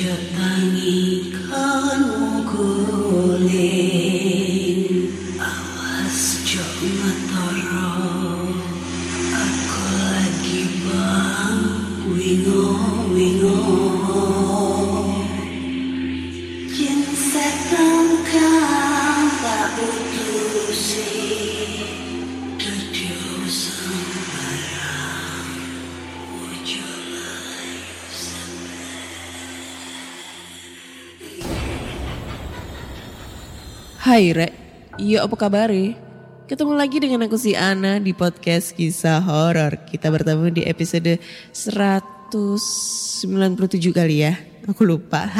Sebangi kan guling Awas jok matoro Aku lagi bang Wingo wingo Jin setengah tak utuh sih Hai Re, iya apa kabar Ketemu lagi dengan aku si Ana di podcast kisah horor. Kita bertemu di episode 197 kali ya. Aku lupa.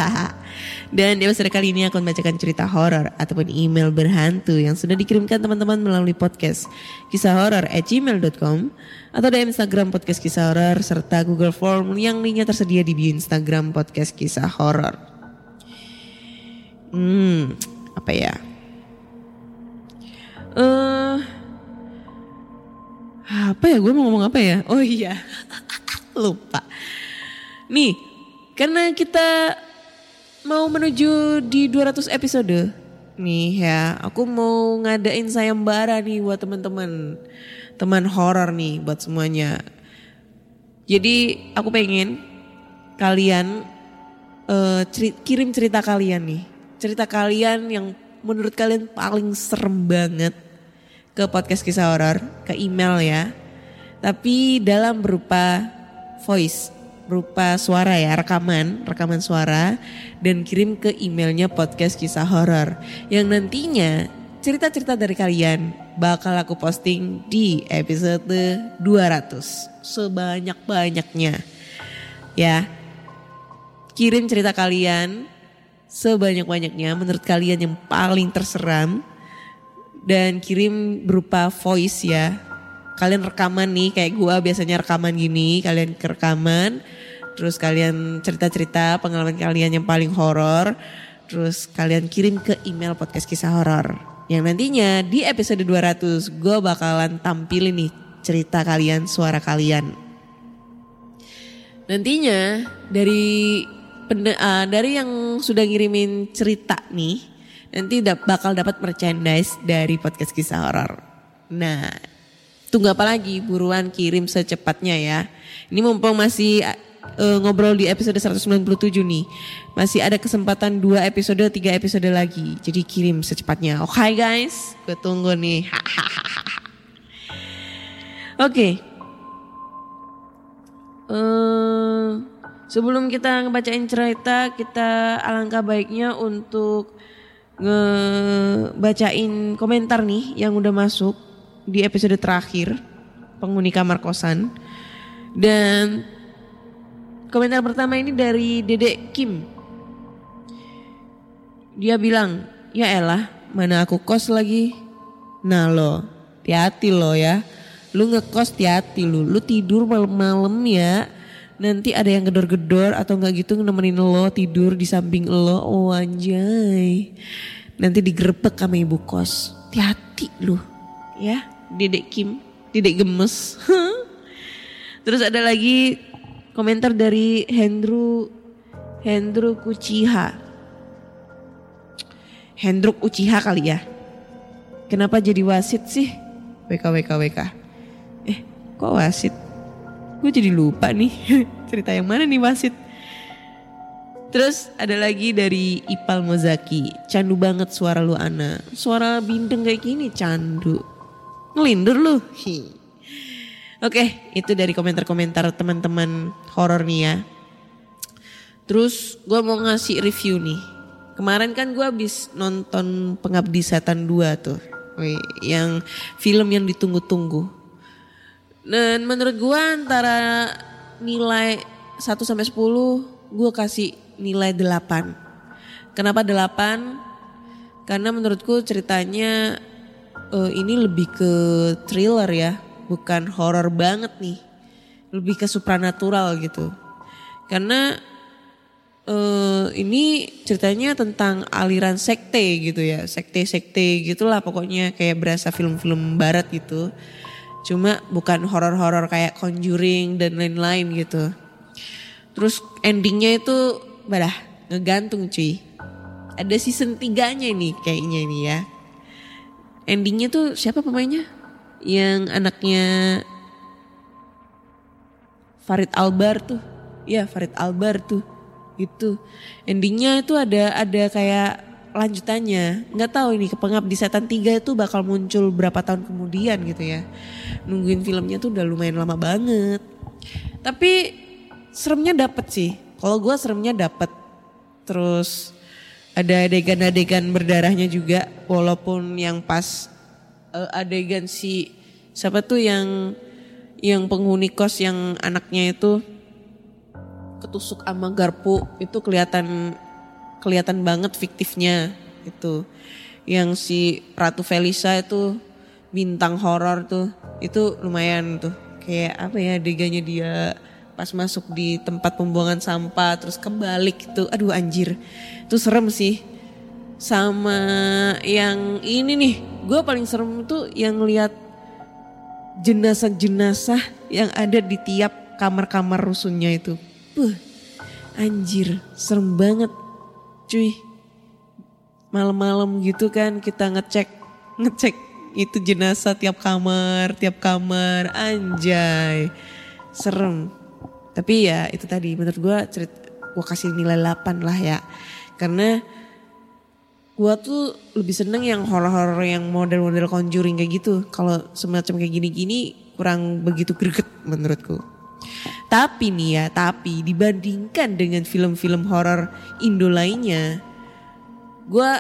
Dan di episode kali ini aku akan bacakan cerita horor ataupun email berhantu yang sudah dikirimkan teman-teman melalui podcast kisah horor at gmail.com atau di Instagram podcast kisah horor serta Google Form yang linknya tersedia di bio Instagram podcast kisah horor. Hmm, apa ya? Eh apa ya gue mau ngomong apa ya? Oh iya, lupa. Nih, karena kita mau menuju di 200 episode nih ya, aku mau ngadain sayembara nih buat teman-teman, teman horor nih buat semuanya. Jadi aku pengen kalian eh, ceri- kirim cerita kalian nih, cerita kalian yang menurut kalian paling serem banget ke podcast kisah horor, ke email ya. Tapi dalam berupa voice, berupa suara ya, rekaman, rekaman suara dan kirim ke emailnya podcast kisah horor. Yang nantinya cerita-cerita dari kalian bakal aku posting di episode 200 sebanyak-banyaknya. Ya. Kirim cerita kalian sebanyak-banyaknya menurut kalian yang paling terseram dan kirim berupa voice ya. Kalian rekaman nih kayak gua biasanya rekaman gini, kalian ke rekaman terus kalian cerita-cerita pengalaman kalian yang paling horor terus kalian kirim ke email podcast kisah horor. Yang nantinya di episode 200 gue bakalan tampilin nih cerita kalian, suara kalian. Nantinya dari ah, dari yang sudah ngirimin cerita nih, nanti dap- bakal dapat merchandise dari podcast kisah horor. Nah, tunggu apa lagi? Buruan kirim secepatnya ya. Ini mumpung masih eh, ngobrol di episode 197 nih. Masih ada kesempatan dua episode, tiga episode lagi. Jadi kirim secepatnya. Oke guys, gue tunggu nih. Oke. Eh, sebelum kita ngebacain cerita, kita alangkah baiknya untuk ngebacain komentar nih yang udah masuk di episode terakhir penghuni kamar kosan. Dan komentar pertama ini dari Dedek Kim. Dia bilang, ya elah mana aku kos lagi. Nah lo, hati-hati lo ya. Lu ngekos hati-hati lu. Lu tidur malam-malam ya. Nanti ada yang gedor-gedor atau enggak gitu nemenin lo tidur di samping lo. Oh anjay. Nanti digerebek sama ibu kos. Hati-hati lu. Ya, Dedek Kim. Dedek gemes. Terus ada lagi komentar dari Hendru Hendru Kuchiha. Hendruk Uchiha kali ya. Kenapa jadi wasit sih? WK WK WK. Eh, kok wasit? Gue jadi lupa nih. Cerita yang mana nih wasit? Terus ada lagi dari Ipal Mozaki. Candu banget suara lu Ana. Suara bindeng kayak gini candu. Ngelindur lu. Hi. Oke itu dari komentar-komentar teman-teman horor nih ya. Terus gue mau ngasih review nih. Kemarin kan gue habis nonton Pengabdi Setan 2 tuh. Yang film yang ditunggu-tunggu. Dan menurut gue antara nilai 1 sampai 10 gue kasih nilai 8. Kenapa 8? Karena menurutku ceritanya uh, ini lebih ke thriller ya, bukan horor banget nih. Lebih ke supranatural gitu. Karena uh, ini ceritanya tentang aliran sekte gitu ya, sekte-sekte gitulah pokoknya kayak berasa film-film barat gitu. Cuma bukan horor-horor kayak Conjuring dan lain-lain gitu. Terus endingnya itu badah ngegantung cuy. Ada season 3-nya nih kayaknya ini ya. Endingnya tuh siapa pemainnya? Yang anaknya Farid Albar tuh. Iya Farid Albar tuh. Itu. Endingnya itu ada ada kayak lanjutannya. Nggak tahu ini di Setan 3 itu bakal muncul berapa tahun kemudian gitu ya. Nungguin filmnya tuh udah lumayan lama banget. Tapi seremnya dapet sih kalau gue seremnya dapet. Terus ada adegan-adegan berdarahnya juga. Walaupun yang pas uh, adegan si siapa tuh yang yang penghuni kos yang anaknya itu ketusuk sama garpu itu kelihatan kelihatan banget fiktifnya itu yang si Ratu Felisa itu bintang horor tuh itu lumayan tuh. Kayak apa ya adegannya dia pas masuk di tempat pembuangan sampah terus kebalik tuh. Aduh anjir. Itu serem sih. Sama yang ini nih gue paling serem tuh yang lihat jenazah-jenazah yang ada di tiap kamar-kamar rusunnya itu. Buh, anjir serem banget cuy malam-malam gitu kan kita ngecek ngecek itu jenazah tiap kamar tiap kamar anjay serem tapi ya itu tadi menurut gue cerita gue kasih nilai 8 lah ya. Karena gue tuh lebih seneng yang horror-horror yang model-model conjuring kayak gitu. Kalau semacam kayak gini-gini kurang begitu greget menurutku. Tapi nih ya, tapi dibandingkan dengan film-film horor Indo lainnya, gue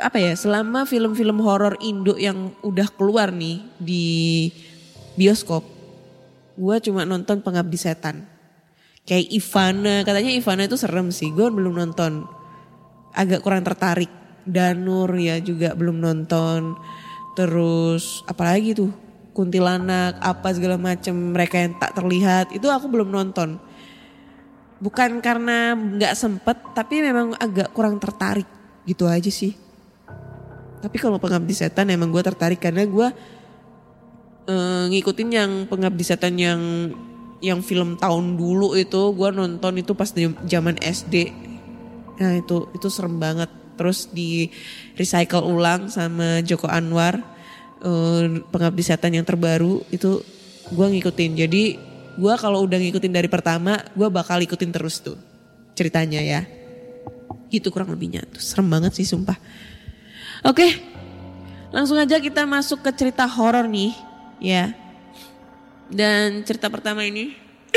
apa ya selama film-film horor Indo yang udah keluar nih di bioskop gue cuma nonton Pengabdi Setan. Kayak Ivana, katanya Ivana itu serem sih. Gue belum nonton. Agak kurang tertarik. Danur ya juga belum nonton. Terus apalagi tuh kuntilanak apa segala macem mereka yang tak terlihat itu aku belum nonton. Bukan karena nggak sempet tapi memang agak kurang tertarik gitu aja sih. Tapi kalau pengabdi setan emang gue tertarik karena gue uh, ngikutin yang pengabdi setan yang yang film tahun dulu itu gue nonton itu pas zaman SD nah itu itu serem banget terus di recycle ulang sama Joko Anwar uh, pengabdi setan yang terbaru itu gue ngikutin jadi gue kalau udah ngikutin dari pertama gue bakal ikutin terus tuh ceritanya ya gitu kurang lebihnya tuh serem banget sih sumpah oke langsung aja kita masuk ke cerita horor nih Ya. Dan cerita pertama ini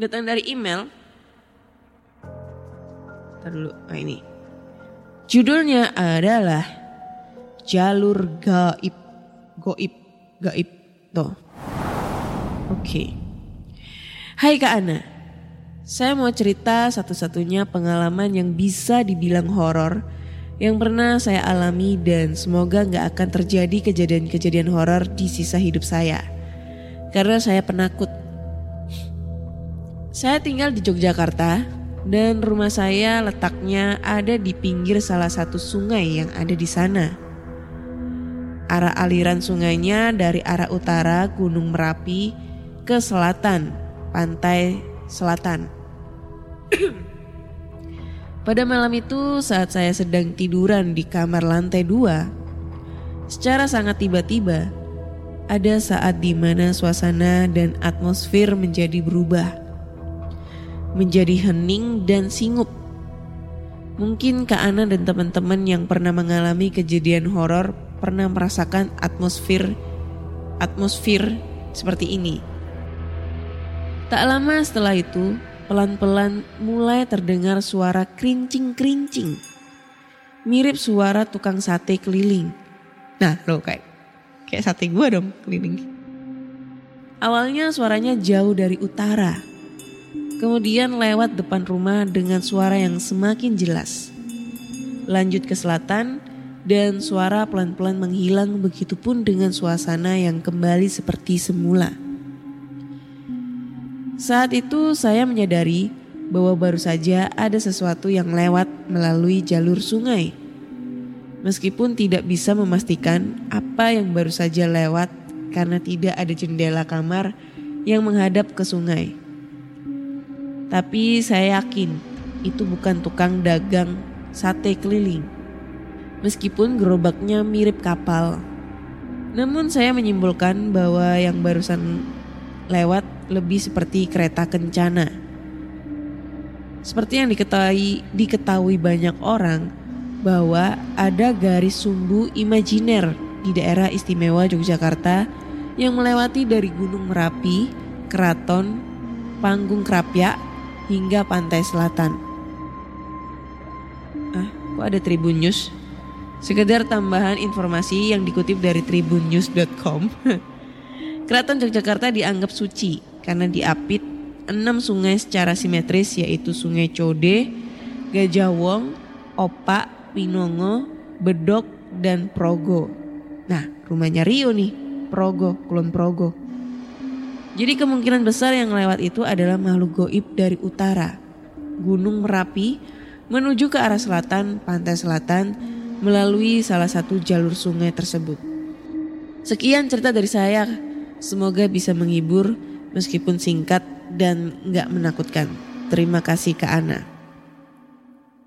datang dari email. Ntar dulu, nah ini. Judulnya adalah Jalur Gaib. Goib, gaib. Tuh. Oke. Okay. Hai Kak Ana. Saya mau cerita satu-satunya pengalaman yang bisa dibilang horor yang pernah saya alami dan semoga nggak akan terjadi kejadian-kejadian horor di sisa hidup saya. Karena saya penakut. Saya tinggal di Yogyakarta dan rumah saya letaknya ada di pinggir salah satu sungai yang ada di sana. Arah aliran sungainya dari arah utara Gunung Merapi ke selatan, pantai selatan. Pada malam itu saat saya sedang tiduran di kamar lantai dua, secara sangat tiba-tiba ada saat di mana suasana dan atmosfer menjadi berubah. menjadi hening dan singup. Mungkin Kak Ana dan teman-teman yang pernah mengalami kejadian horor pernah merasakan atmosfer atmosfer seperti ini. Tak lama setelah itu, pelan-pelan mulai terdengar suara kerincing-kerincing. Mirip suara tukang sate keliling. Nah, lo kayak kayak sate gua dong keliling. Awalnya suaranya jauh dari utara. Kemudian lewat depan rumah dengan suara yang semakin jelas. Lanjut ke selatan dan suara pelan-pelan menghilang begitupun dengan suasana yang kembali seperti semula. Saat itu saya menyadari bahwa baru saja ada sesuatu yang lewat melalui jalur sungai. Meskipun tidak bisa memastikan apa yang baru saja lewat karena tidak ada jendela kamar yang menghadap ke sungai. Tapi saya yakin itu bukan tukang dagang sate keliling. Meskipun gerobaknya mirip kapal. Namun saya menyimpulkan bahwa yang barusan lewat lebih seperti kereta kencana. Seperti yang diketahui, diketahui banyak orang bahwa ada garis sumbu imajiner di daerah istimewa Yogyakarta yang melewati dari Gunung Merapi, Keraton, Panggung Krapyak, hingga pantai selatan. Ah, kok ada Tribun News? Sekedar tambahan informasi yang dikutip dari tribunnews.com. Keraton Yogyakarta dianggap suci karena diapit enam sungai secara simetris yaitu Sungai Code, Gajah Wong, Opak, Pinongo, Bedok, dan Progo. Nah, rumahnya Rio nih, Progo, Kulon Progo. Jadi kemungkinan besar yang lewat itu adalah makhluk goib dari utara. Gunung Merapi menuju ke arah selatan, pantai selatan melalui salah satu jalur sungai tersebut. Sekian cerita dari saya. Semoga bisa menghibur meskipun singkat dan nggak menakutkan. Terima kasih ke Ana.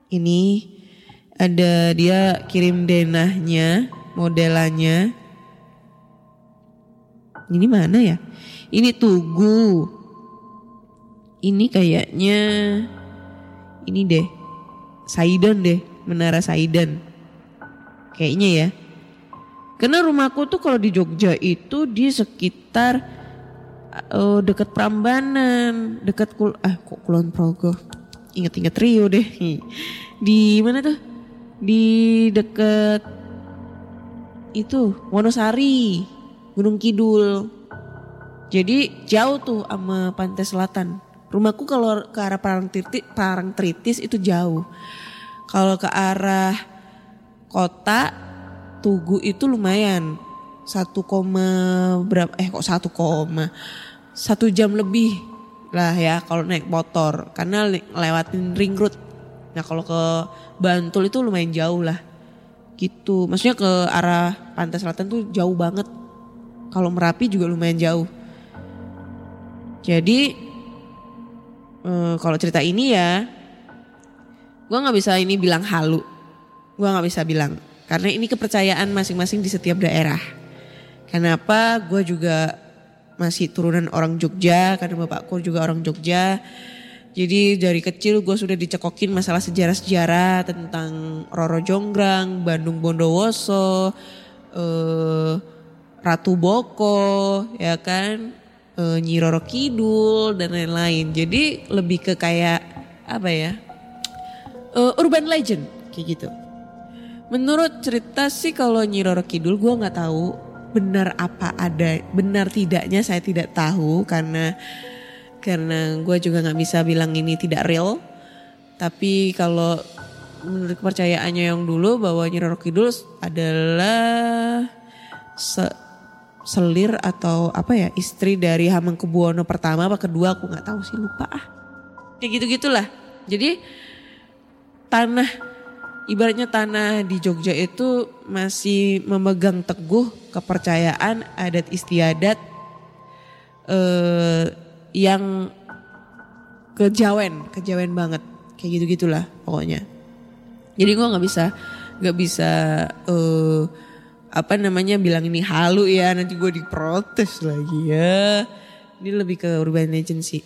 Ini ada dia kirim denahnya, modelannya. Ini mana ya? Ini Tugu. Ini kayaknya ini deh. Saidan deh, Menara Saidan. Kayaknya ya. Karena rumahku tuh kalau di Jogja itu di sekitar uh, dekat Prambanan, dekat kul ah kok Kulon Progo. Ingat-ingat Rio deh. Di mana tuh? Di dekat itu Wonosari, Gunung Kidul. Jadi jauh tuh sama pantai selatan. Rumahku kalau ke arah Parangtritis, Parangtritis itu jauh. Kalau ke arah kota Tugu itu lumayan. Satu koma berapa? Eh kok satu koma? Satu jam lebih lah ya kalau naik motor. Karena lewatin ring road. Nah kalau ke Bantul itu lumayan jauh lah. Gitu. Maksudnya ke arah pantai selatan tuh jauh banget. Kalau Merapi juga lumayan jauh. Jadi uh, kalau cerita ini ya, gue nggak bisa ini bilang halu, gue nggak bisa bilang karena ini kepercayaan masing-masing di setiap daerah. Kenapa? Gue juga masih turunan orang Jogja karena bapakku juga orang Jogja. Jadi dari kecil gue sudah dicekokin masalah sejarah-sejarah tentang Roro Jonggrang, Bandung Bondowoso, eh, Ratu Boko, ya kan, uh, Nyi Roro Kidul dan lain-lain. Jadi lebih ke kayak apa ya? Uh, urban legend kayak gitu. Menurut cerita sih kalau Nyi Roro Kidul gue nggak tahu benar apa ada, benar tidaknya saya tidak tahu karena karena gue juga nggak bisa bilang ini tidak real. Tapi kalau menurut kepercayaannya yang dulu bahwa Nyi Roro Kidul adalah se selir atau apa ya istri dari Hamengkubuwono pertama apa kedua aku nggak tahu sih lupa ah kayak gitu gitulah jadi tanah ibaratnya tanah di Jogja itu masih memegang teguh kepercayaan adat istiadat eh, yang kejawen kejawen banget. Kayak gitu gitulah pokoknya. Jadi gue nggak bisa nggak bisa eh, apa namanya bilang ini halu ya nanti gue diprotes lagi ya. Ini lebih ke urban legend sih.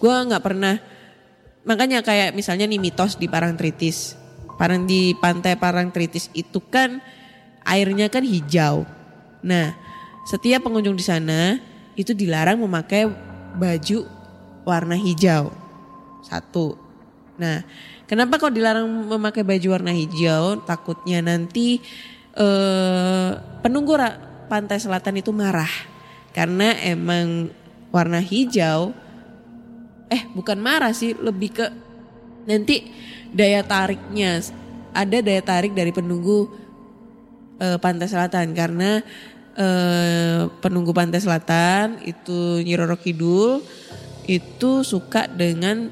Gue nggak pernah makanya kayak misalnya nih mitos di Parangtritis. Parang di pantai Parangtritis itu kan airnya kan hijau. Nah, setiap pengunjung di sana itu dilarang memakai baju warna hijau. Satu. Nah, kenapa kok dilarang memakai baju warna hijau? Takutnya nanti eh, penunggu pantai selatan itu marah karena emang warna hijau eh bukan marah sih lebih ke nanti daya tariknya. Ada daya tarik dari penunggu eh, pantai selatan. Karena eh, penunggu pantai selatan itu Nyi Roro Kidul itu suka dengan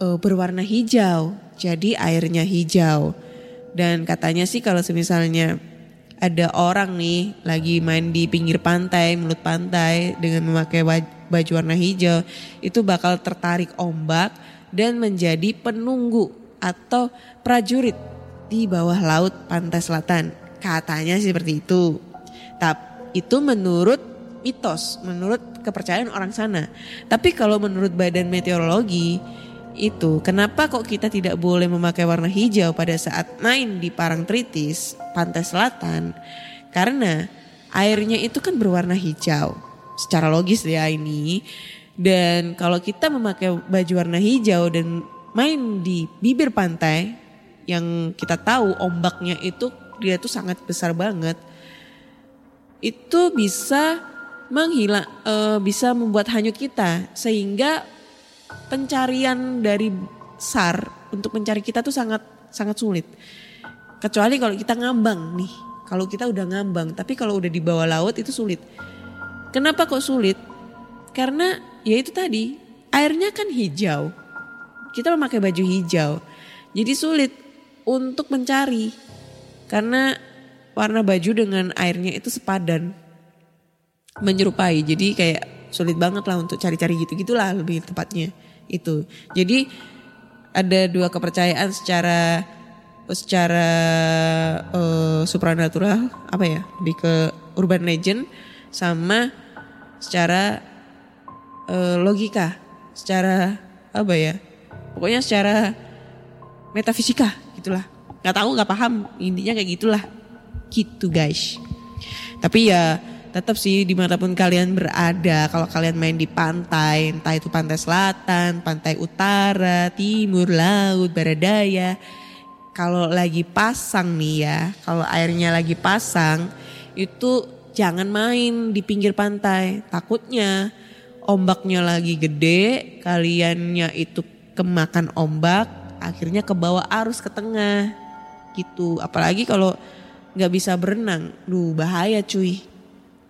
eh, berwarna hijau. Jadi airnya hijau. Dan katanya sih kalau semisalnya ada orang nih lagi main di pinggir pantai, mulut pantai dengan memakai baju warna hijau, itu bakal tertarik ombak dan menjadi penunggu atau prajurit di bawah laut pantai selatan. Katanya seperti itu. Tapi itu menurut mitos, menurut kepercayaan orang sana. Tapi kalau menurut Badan Meteorologi itu kenapa kok kita tidak boleh memakai warna hijau pada saat main di Parangtritis, pantai selatan? Karena airnya itu kan berwarna hijau. Secara logis ya ini. Dan kalau kita memakai baju warna hijau dan main di bibir pantai yang kita tahu ombaknya itu dia tuh sangat besar banget. Itu bisa menghilang eh, bisa membuat hanyut kita sehingga pencarian dari SAR untuk mencari kita tuh sangat sangat sulit. Kecuali kalau kita ngambang nih. Kalau kita udah ngambang, tapi kalau udah di bawah laut itu sulit. Kenapa kok sulit? Karena ya itu tadi, airnya kan hijau. Kita memakai baju hijau. Jadi sulit untuk mencari. Karena warna baju dengan airnya itu sepadan. Menyerupai. Jadi kayak sulit banget lah untuk cari-cari gitu-gitulah lebih tepatnya itu. Jadi ada dua kepercayaan secara secara eh, supranatural apa ya lebih ke urban legend sama secara eh, logika secara apa ya pokoknya secara metafisika gitulah. Nggak tahu nggak paham. Intinya kayak gitulah. Gitu guys. Tapi ya tetap sih di mana pun kalian berada kalau kalian main di pantai entah itu pantai selatan pantai utara timur laut barat daya kalau lagi pasang nih ya kalau airnya lagi pasang itu jangan main di pinggir pantai. Takutnya ombaknya lagi gede kaliannya itu kemakan ombak akhirnya ke bawah arus ke tengah. Gitu. Apalagi kalau nggak bisa berenang. Duh bahaya cuy.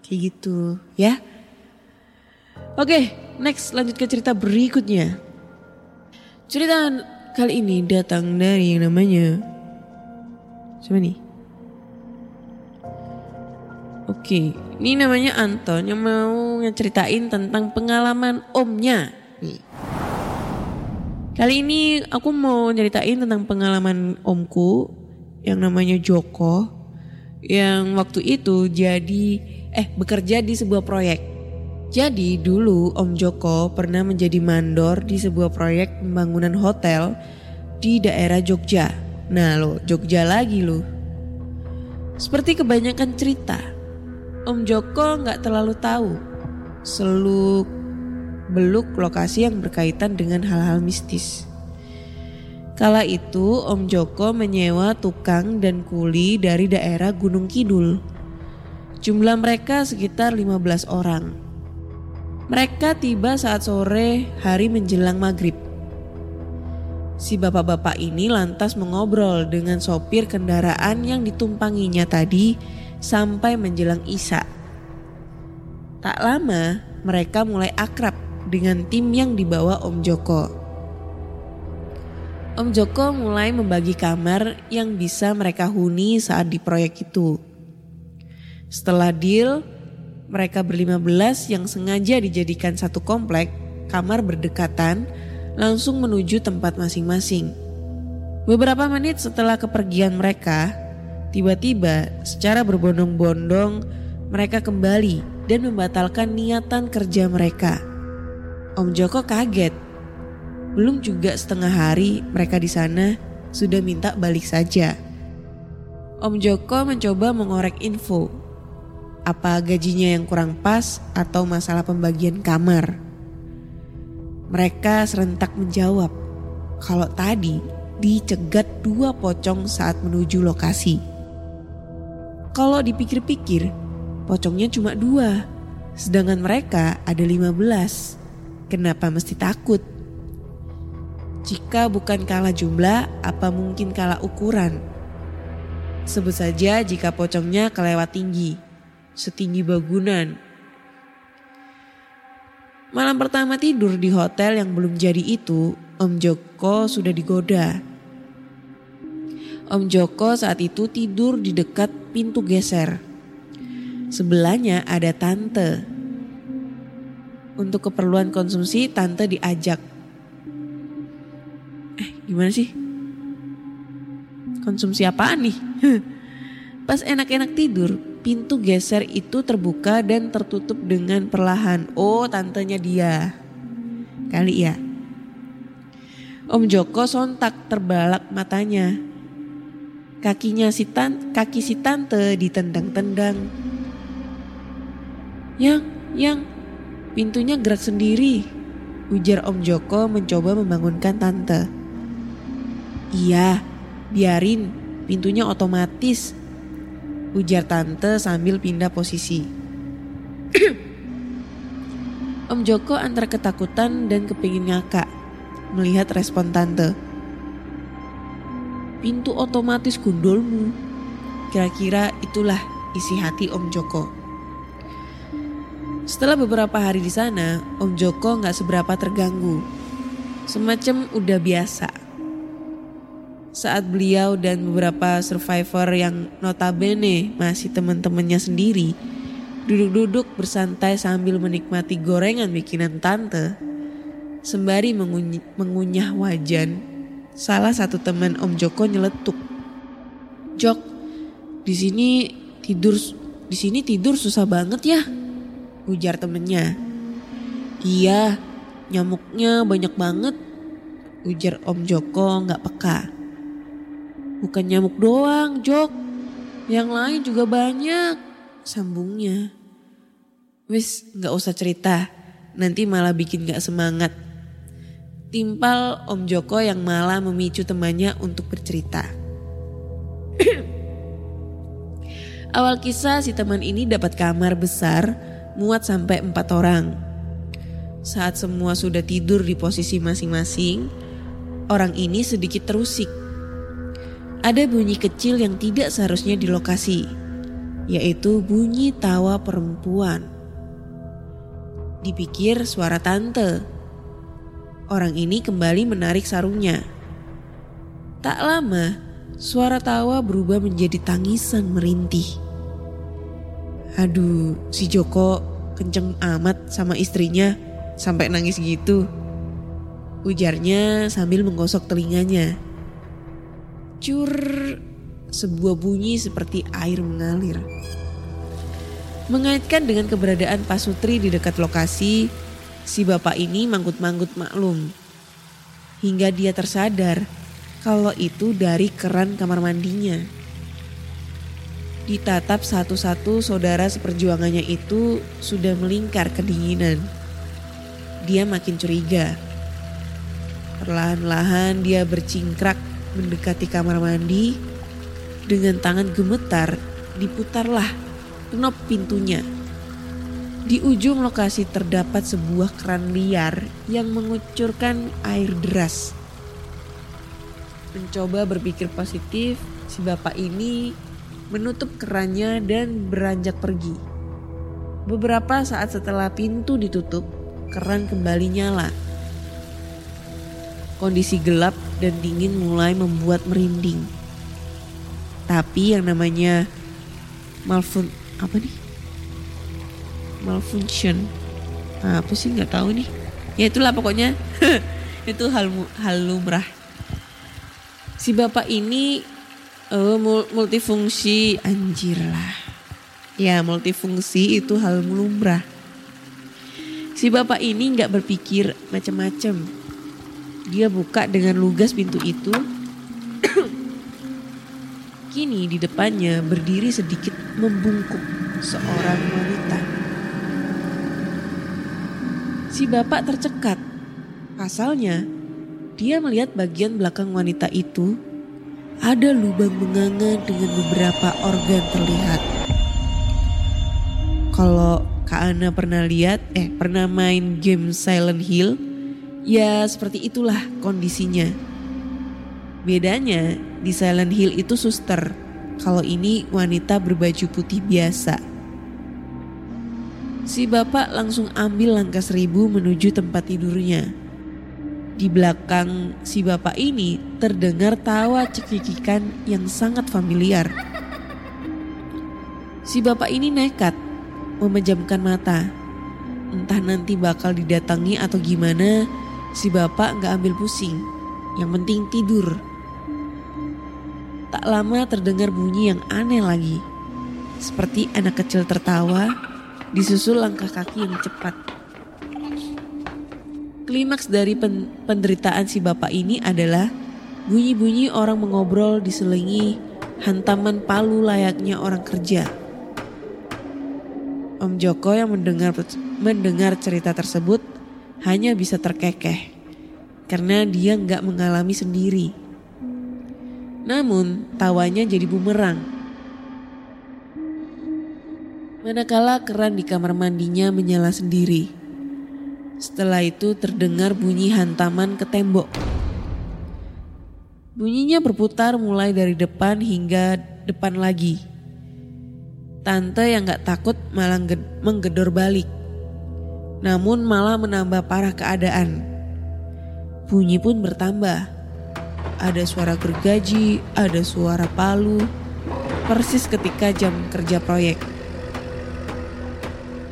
Kayak gitu. Ya. Oke next lanjut ke cerita berikutnya. Cerita kali ini datang dari yang namanya siapa nih? Oke, ini namanya Anton yang mau ngeceritain tentang pengalaman omnya. Kali ini aku mau nyeritain tentang pengalaman omku yang namanya Joko yang waktu itu jadi eh bekerja di sebuah proyek. Jadi dulu Om Joko pernah menjadi mandor di sebuah proyek pembangunan hotel di daerah Jogja. Nah lo Jogja lagi lo. Seperti kebanyakan cerita, Om Joko nggak terlalu tahu seluk beluk lokasi yang berkaitan dengan hal-hal mistis. Kala itu Om Joko menyewa tukang dan kuli dari daerah Gunung Kidul. Jumlah mereka sekitar 15 orang. Mereka tiba saat sore hari menjelang maghrib. Si bapak-bapak ini lantas mengobrol dengan sopir kendaraan yang ditumpanginya tadi sampai menjelang Isa. Tak lama mereka mulai akrab dengan tim yang dibawa Om Joko. Om Joko mulai membagi kamar yang bisa mereka huni saat di proyek itu. Setelah deal, mereka berlima belas yang sengaja dijadikan satu komplek, kamar berdekatan, langsung menuju tempat masing-masing. Beberapa menit setelah kepergian mereka, tiba-tiba secara berbondong-bondong mereka kembali dan membatalkan niatan kerja mereka. Om Joko kaget Belum juga setengah hari mereka di sana sudah minta balik saja. Om Joko mencoba mengorek info. Apa gajinya yang kurang pas atau masalah pembagian kamar. Mereka serentak menjawab kalau tadi dicegat dua pocong saat menuju lokasi. Kalau dipikir-pikir, pocongnya cuma dua, sedangkan mereka ada 15. Kenapa mesti takut? Jika bukan kalah jumlah, apa mungkin kalah ukuran? Sebut saja jika pocongnya kelewat tinggi, setinggi bangunan. Malam pertama tidur di hotel yang belum jadi itu, Om Joko sudah digoda. Om Joko saat itu tidur di dekat pintu geser. Sebelahnya ada tante. Untuk keperluan konsumsi, tante diajak. Eh, gimana sih? Konsumsi apaan nih? Pas enak-enak tidur, pintu geser itu terbuka dan tertutup dengan perlahan. Oh, tantenya dia. Kali ya. Om Joko sontak terbalak matanya. Kakinya si tan kaki si tante ditendang-tendang. Yang, yang, pintunya gerak sendiri. Ujar Om Joko mencoba membangunkan tante. Iya, biarin, pintunya otomatis. Ujar tante sambil pindah posisi. Om Joko antara ketakutan dan kepingin ngakak melihat respon tante. Pintu otomatis gundulmu. Kira-kira itulah isi hati Om Joko. Setelah beberapa hari di sana, Om Joko nggak seberapa terganggu. Semacam udah biasa. Saat beliau dan beberapa survivor yang notabene masih teman-temannya sendiri duduk-duduk bersantai sambil menikmati gorengan bikinan tante, sembari menguny- mengunyah wajan, salah satu teman Om Joko nyeletuk. Jok, di sini tidur di sini tidur susah banget ya, ujar temennya. Iya, nyamuknya banyak banget, ujar Om Joko nggak peka. Bukan nyamuk doang, Jok. Yang lain juga banyak, sambungnya. Wis, nggak usah cerita, nanti malah bikin nggak semangat. Timpal Om Joko yang malah memicu temannya untuk bercerita. Awal kisah si teman ini dapat kamar besar muat sampai empat orang. Saat semua sudah tidur di posisi masing-masing, orang ini sedikit terusik. Ada bunyi kecil yang tidak seharusnya di lokasi, yaitu bunyi tawa perempuan. Dipikir suara tante. Orang ini kembali menarik sarungnya. Tak lama, suara tawa berubah menjadi tangisan merintih. Aduh, si Joko kenceng amat sama istrinya sampai nangis gitu. Ujarnya sambil menggosok telinganya. Cur, sebuah bunyi seperti air mengalir. Mengaitkan dengan keberadaan Pak Sutri di dekat lokasi, si bapak ini manggut-manggut maklum. Hingga dia tersadar kalau itu dari keran kamar mandinya. Ditatap satu-satu saudara seperjuangannya itu sudah melingkar kedinginan. Dia makin curiga. Perlahan-lahan dia bercingkrak mendekati kamar mandi. Dengan tangan gemetar diputarlah knop pintunya. Di ujung lokasi terdapat sebuah keran liar yang mengucurkan air deras. Mencoba berpikir positif, si bapak ini menutup kerannya dan beranjak pergi. Beberapa saat setelah pintu ditutup, keran kembali nyala. Kondisi gelap dan dingin mulai membuat merinding. Tapi yang namanya malfun apa nih? Malfunction. Apa sih nggak tahu nih. Ya itulah pokoknya. itu hal hal lumrah. Si bapak ini Oh, multifungsi anjir lah. Ya multifungsi itu hal lumrah. Si bapak ini nggak berpikir macam-macam. Dia buka dengan lugas pintu itu. Kini di depannya berdiri sedikit membungkuk seorang wanita. Si bapak tercekat. Pasalnya, dia melihat bagian belakang wanita itu ada lubang menganga dengan beberapa organ terlihat. Kalau Kak Ana pernah lihat, eh pernah main game Silent Hill, ya seperti itulah kondisinya. Bedanya di Silent Hill itu suster, kalau ini wanita berbaju putih biasa. Si bapak langsung ambil langkah seribu menuju tempat tidurnya. Di belakang si bapak ini terdengar tawa cekikikan yang sangat familiar. Si bapak ini nekat memejamkan mata. Entah nanti bakal didatangi atau gimana, si bapak nggak ambil pusing. Yang penting tidur. Tak lama terdengar bunyi yang aneh lagi. Seperti anak kecil tertawa, disusul langkah kaki yang cepat. Klimaks dari pen penderitaan si bapak ini adalah bunyi-bunyi orang mengobrol diselingi hantaman palu layaknya orang kerja. Om Joko yang mendengar mendengar cerita tersebut hanya bisa terkekeh karena dia nggak mengalami sendiri. Namun tawanya jadi bumerang. Manakala keran di kamar mandinya menyala sendiri. Setelah itu terdengar bunyi hantaman ke tembok. Bunyinya berputar mulai dari depan hingga depan lagi. Tante yang gak takut malah menggedor balik. Namun malah menambah parah keadaan. Bunyi pun bertambah. Ada suara gergaji, ada suara palu. Persis ketika jam kerja proyek.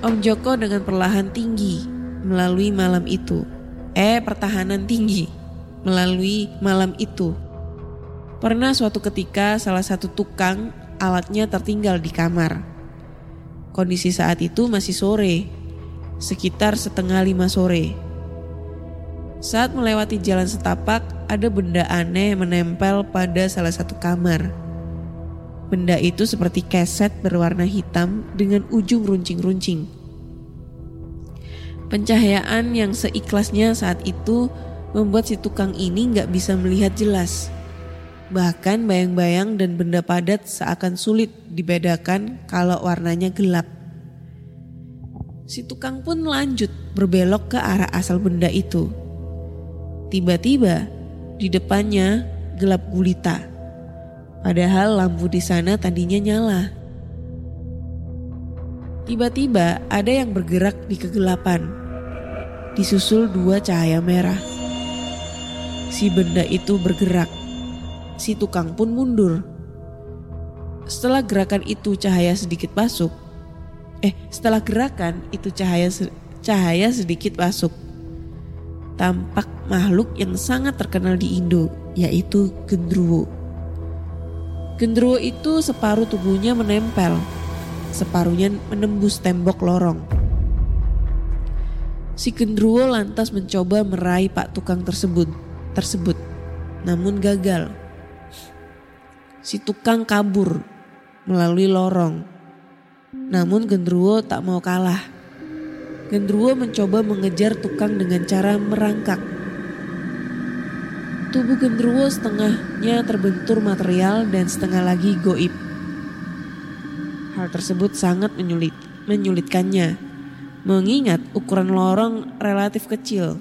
Om Joko dengan perlahan tinggi melalui malam itu. Eh, pertahanan tinggi melalui malam itu. Pernah suatu ketika salah satu tukang alatnya tertinggal di kamar. Kondisi saat itu masih sore, sekitar setengah lima sore. Saat melewati jalan setapak, ada benda aneh menempel pada salah satu kamar. Benda itu seperti keset berwarna hitam dengan ujung runcing-runcing. Pencahayaan yang seikhlasnya saat itu membuat si tukang ini nggak bisa melihat jelas. Bahkan bayang-bayang dan benda padat seakan sulit dibedakan kalau warnanya gelap. Si tukang pun lanjut berbelok ke arah asal benda itu. Tiba-tiba di depannya gelap gulita. Padahal lampu di sana tadinya nyala. Tiba-tiba ada yang bergerak di kegelapan. Disusul dua cahaya merah. Si benda itu bergerak. Si tukang pun mundur. Setelah gerakan itu cahaya sedikit masuk. Eh, setelah gerakan itu cahaya cahaya sedikit masuk. Tampak makhluk yang sangat terkenal di Indo, yaitu gendruwo. Gendruwo itu separuh tubuhnya menempel separuhnya menembus tembok lorong. Si gendruwo lantas mencoba meraih pak tukang tersebut, tersebut, namun gagal. Si tukang kabur melalui lorong, namun gendruwo tak mau kalah. Gendruwo mencoba mengejar tukang dengan cara merangkak. Tubuh gendruwo setengahnya terbentur material dan setengah lagi goib. Hal tersebut sangat menyulit, menyulitkannya, mengingat ukuran lorong relatif kecil.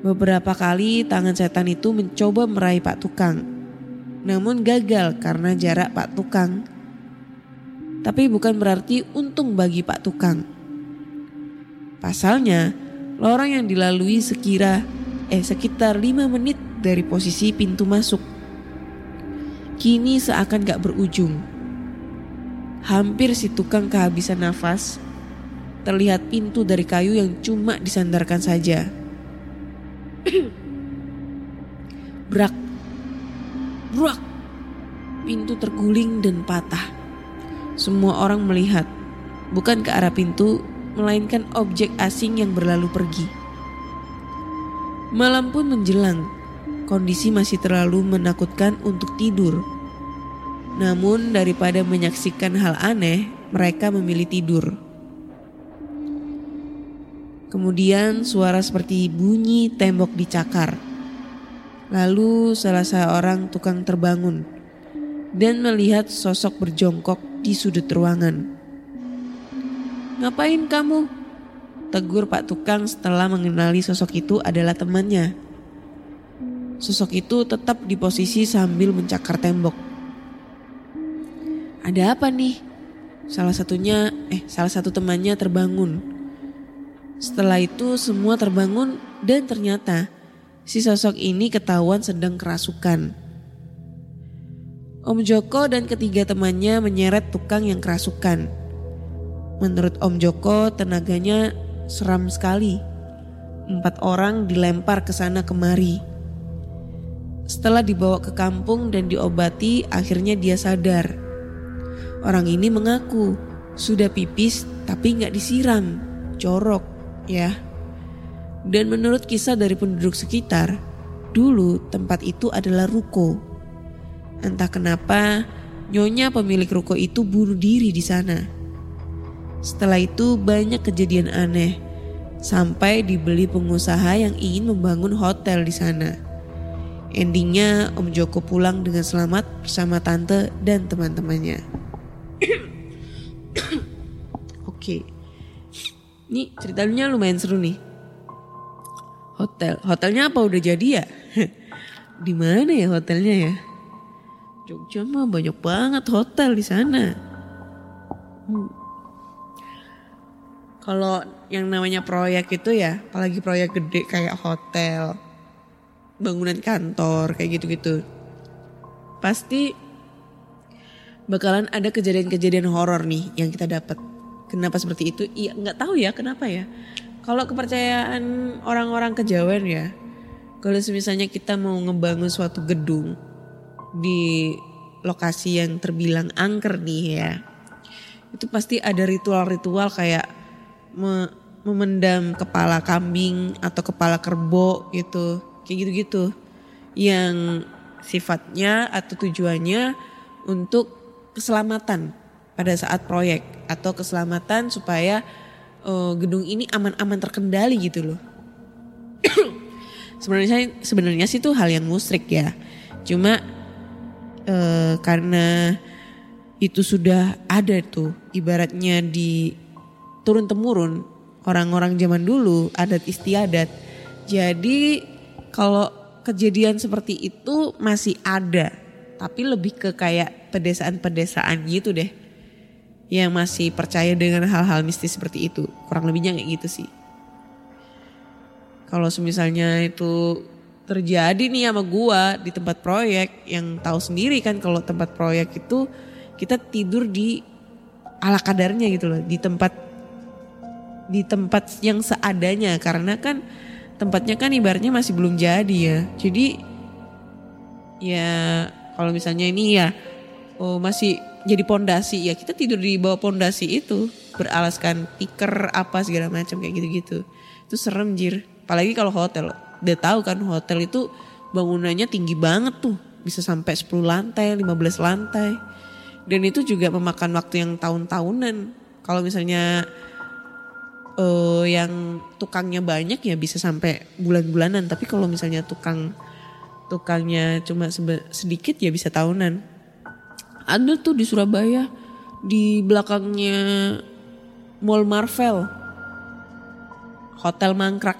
Beberapa kali tangan setan itu mencoba meraih Pak Tukang, namun gagal karena jarak Pak Tukang. Tapi bukan berarti untung bagi Pak Tukang. Pasalnya, lorong yang dilalui sekira eh sekitar 5 menit dari posisi pintu masuk. Kini seakan gak berujung. Hampir si tukang kehabisan nafas. Terlihat pintu dari kayu yang cuma disandarkan saja. Brak. Brak. Pintu terguling dan patah. Semua orang melihat. Bukan ke arah pintu, melainkan objek asing yang berlalu pergi. Malam pun menjelang. Kondisi masih terlalu menakutkan untuk tidur. Namun daripada menyaksikan hal aneh, mereka memilih tidur. Kemudian suara seperti bunyi tembok dicakar. Lalu salah seorang tukang terbangun dan melihat sosok berjongkok di sudut ruangan. Ngapain kamu? Tegur Pak Tukang setelah mengenali sosok itu adalah temannya. Sosok itu tetap di posisi sambil mencakar tembok. Ada apa nih? Salah satunya, eh salah satu temannya terbangun. Setelah itu semua terbangun dan ternyata si sosok ini ketahuan sedang kerasukan. Om Joko dan ketiga temannya menyeret tukang yang kerasukan. Menurut Om Joko tenaganya seram sekali. Empat orang dilempar ke sana kemari. Setelah dibawa ke kampung dan diobati, akhirnya dia sadar. Orang ini mengaku sudah pipis tapi nggak disiram, corok ya. Dan menurut kisah dari penduduk sekitar, dulu tempat itu adalah ruko. Entah kenapa, nyonya pemilik ruko itu bunuh diri di sana. Setelah itu banyak kejadian aneh, sampai dibeli pengusaha yang ingin membangun hotel di sana. Endingnya Om Joko pulang dengan selamat bersama tante dan teman-temannya. Oke, ini ceritanya lumayan seru nih. Hotel, hotelnya apa udah jadi ya? di mana ya hotelnya ya? Jogja mah banyak banget hotel di sana. Hmm. Kalau yang namanya proyek itu ya, apalagi proyek gede kayak hotel, bangunan kantor kayak gitu-gitu. Pasti bakalan ada kejadian-kejadian horor nih yang kita dapat. Kenapa seperti itu? Iya nggak tahu ya kenapa ya. Kalau kepercayaan orang-orang kejawen ya, kalau misalnya kita mau ngebangun suatu gedung di lokasi yang terbilang angker nih ya, itu pasti ada ritual-ritual kayak me memendam kepala kambing atau kepala kerbo gitu, kayak gitu-gitu, yang sifatnya atau tujuannya untuk keselamatan pada saat proyek atau keselamatan supaya uh, gedung ini aman-aman terkendali gitu loh. sebenarnya sebenarnya sih itu hal yang musrik ya. Cuma uh, karena itu sudah ada tuh ibaratnya di turun temurun orang-orang zaman dulu adat istiadat. Jadi kalau kejadian seperti itu masih ada, tapi lebih ke kayak pedesaan-pedesaan gitu deh yang masih percaya dengan hal-hal mistis seperti itu. Kurang lebihnya kayak gitu sih. Kalau misalnya itu terjadi nih sama gua di tempat proyek yang tahu sendiri kan kalau tempat proyek itu kita tidur di ala kadarnya gitu loh, di tempat di tempat yang seadanya karena kan tempatnya kan ibaratnya masih belum jadi ya. Jadi ya kalau misalnya ini ya oh masih jadi pondasi ya kita tidur di bawah pondasi itu beralaskan tikar apa segala macam kayak gitu-gitu. Itu serem jir. Apalagi kalau hotel. Udah tahu kan hotel itu bangunannya tinggi banget tuh. Bisa sampai 10 lantai 15 lantai. Dan itu juga memakan waktu yang tahun-tahunan. Kalau misalnya uh, yang tukangnya banyak ya bisa sampai bulan-bulanan. Tapi kalau misalnya tukang tukangnya cuma sedikit ya bisa tahunan ada tuh di Surabaya di belakangnya Mall Marvel. Hotel Mangkrak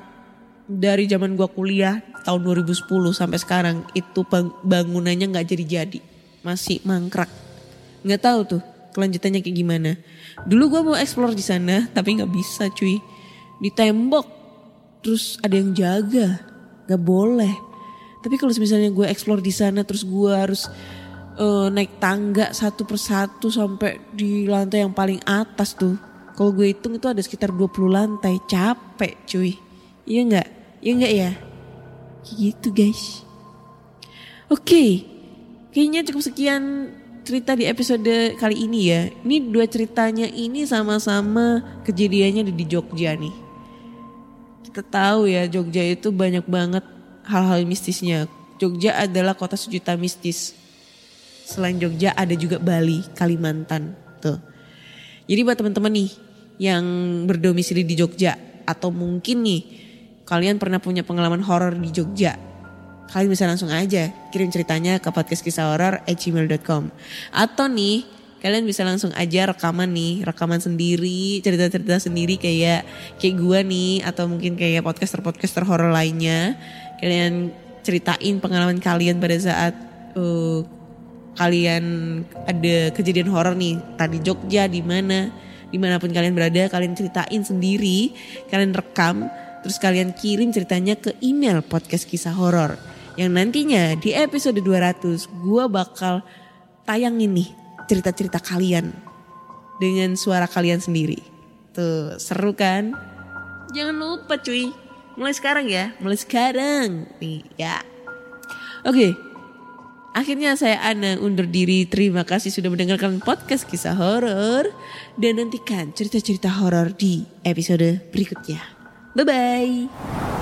dari zaman gua kuliah tahun 2010 sampai sekarang itu bangunannya nggak jadi-jadi. Masih mangkrak. Nggak tahu tuh kelanjutannya kayak gimana. Dulu gua mau explore di sana tapi nggak bisa cuy. Di tembok terus ada yang jaga. Gak boleh. Tapi kalau misalnya gue explore di sana terus gue harus uh, naik tangga satu persatu sampai di lantai yang paling atas tuh. Kalau gue hitung itu ada sekitar 20 lantai, capek cuy. Iya nggak? Iya nggak ya? Gitu guys. Oke, okay. kayaknya cukup sekian cerita di episode kali ini ya. Ini dua ceritanya ini sama-sama kejadiannya di Jogja nih. kita tahu ya Jogja itu banyak banget hal-hal mistisnya. Jogja adalah kota sejuta mistis. Selain Jogja ada juga Bali, Kalimantan. Tuh. Jadi buat teman-teman nih yang berdomisili di Jogja atau mungkin nih kalian pernah punya pengalaman horor di Jogja. Kalian bisa langsung aja kirim ceritanya ke podcast. Atau nih kalian bisa langsung aja rekaman nih, rekaman sendiri, cerita-cerita sendiri kayak kayak gua nih atau mungkin kayak podcaster-podcaster horor lainnya. Kalian ceritain pengalaman kalian pada saat uh, kalian ada kejadian horor nih, tadi Jogja di mana, di mana pun kalian berada, kalian ceritain sendiri, kalian rekam, terus kalian kirim ceritanya ke email podcast kisah horor. Yang nantinya di episode 200 gua bakal tayangin nih cerita-cerita kalian dengan suara kalian sendiri. Tuh, seru kan? Jangan lupa cuy, mulai sekarang ya, mulai sekarang nih ya. Oke, akhirnya saya Ana undur diri. Terima kasih sudah mendengarkan podcast kisah horor dan nantikan cerita-cerita horor di episode berikutnya. Bye bye.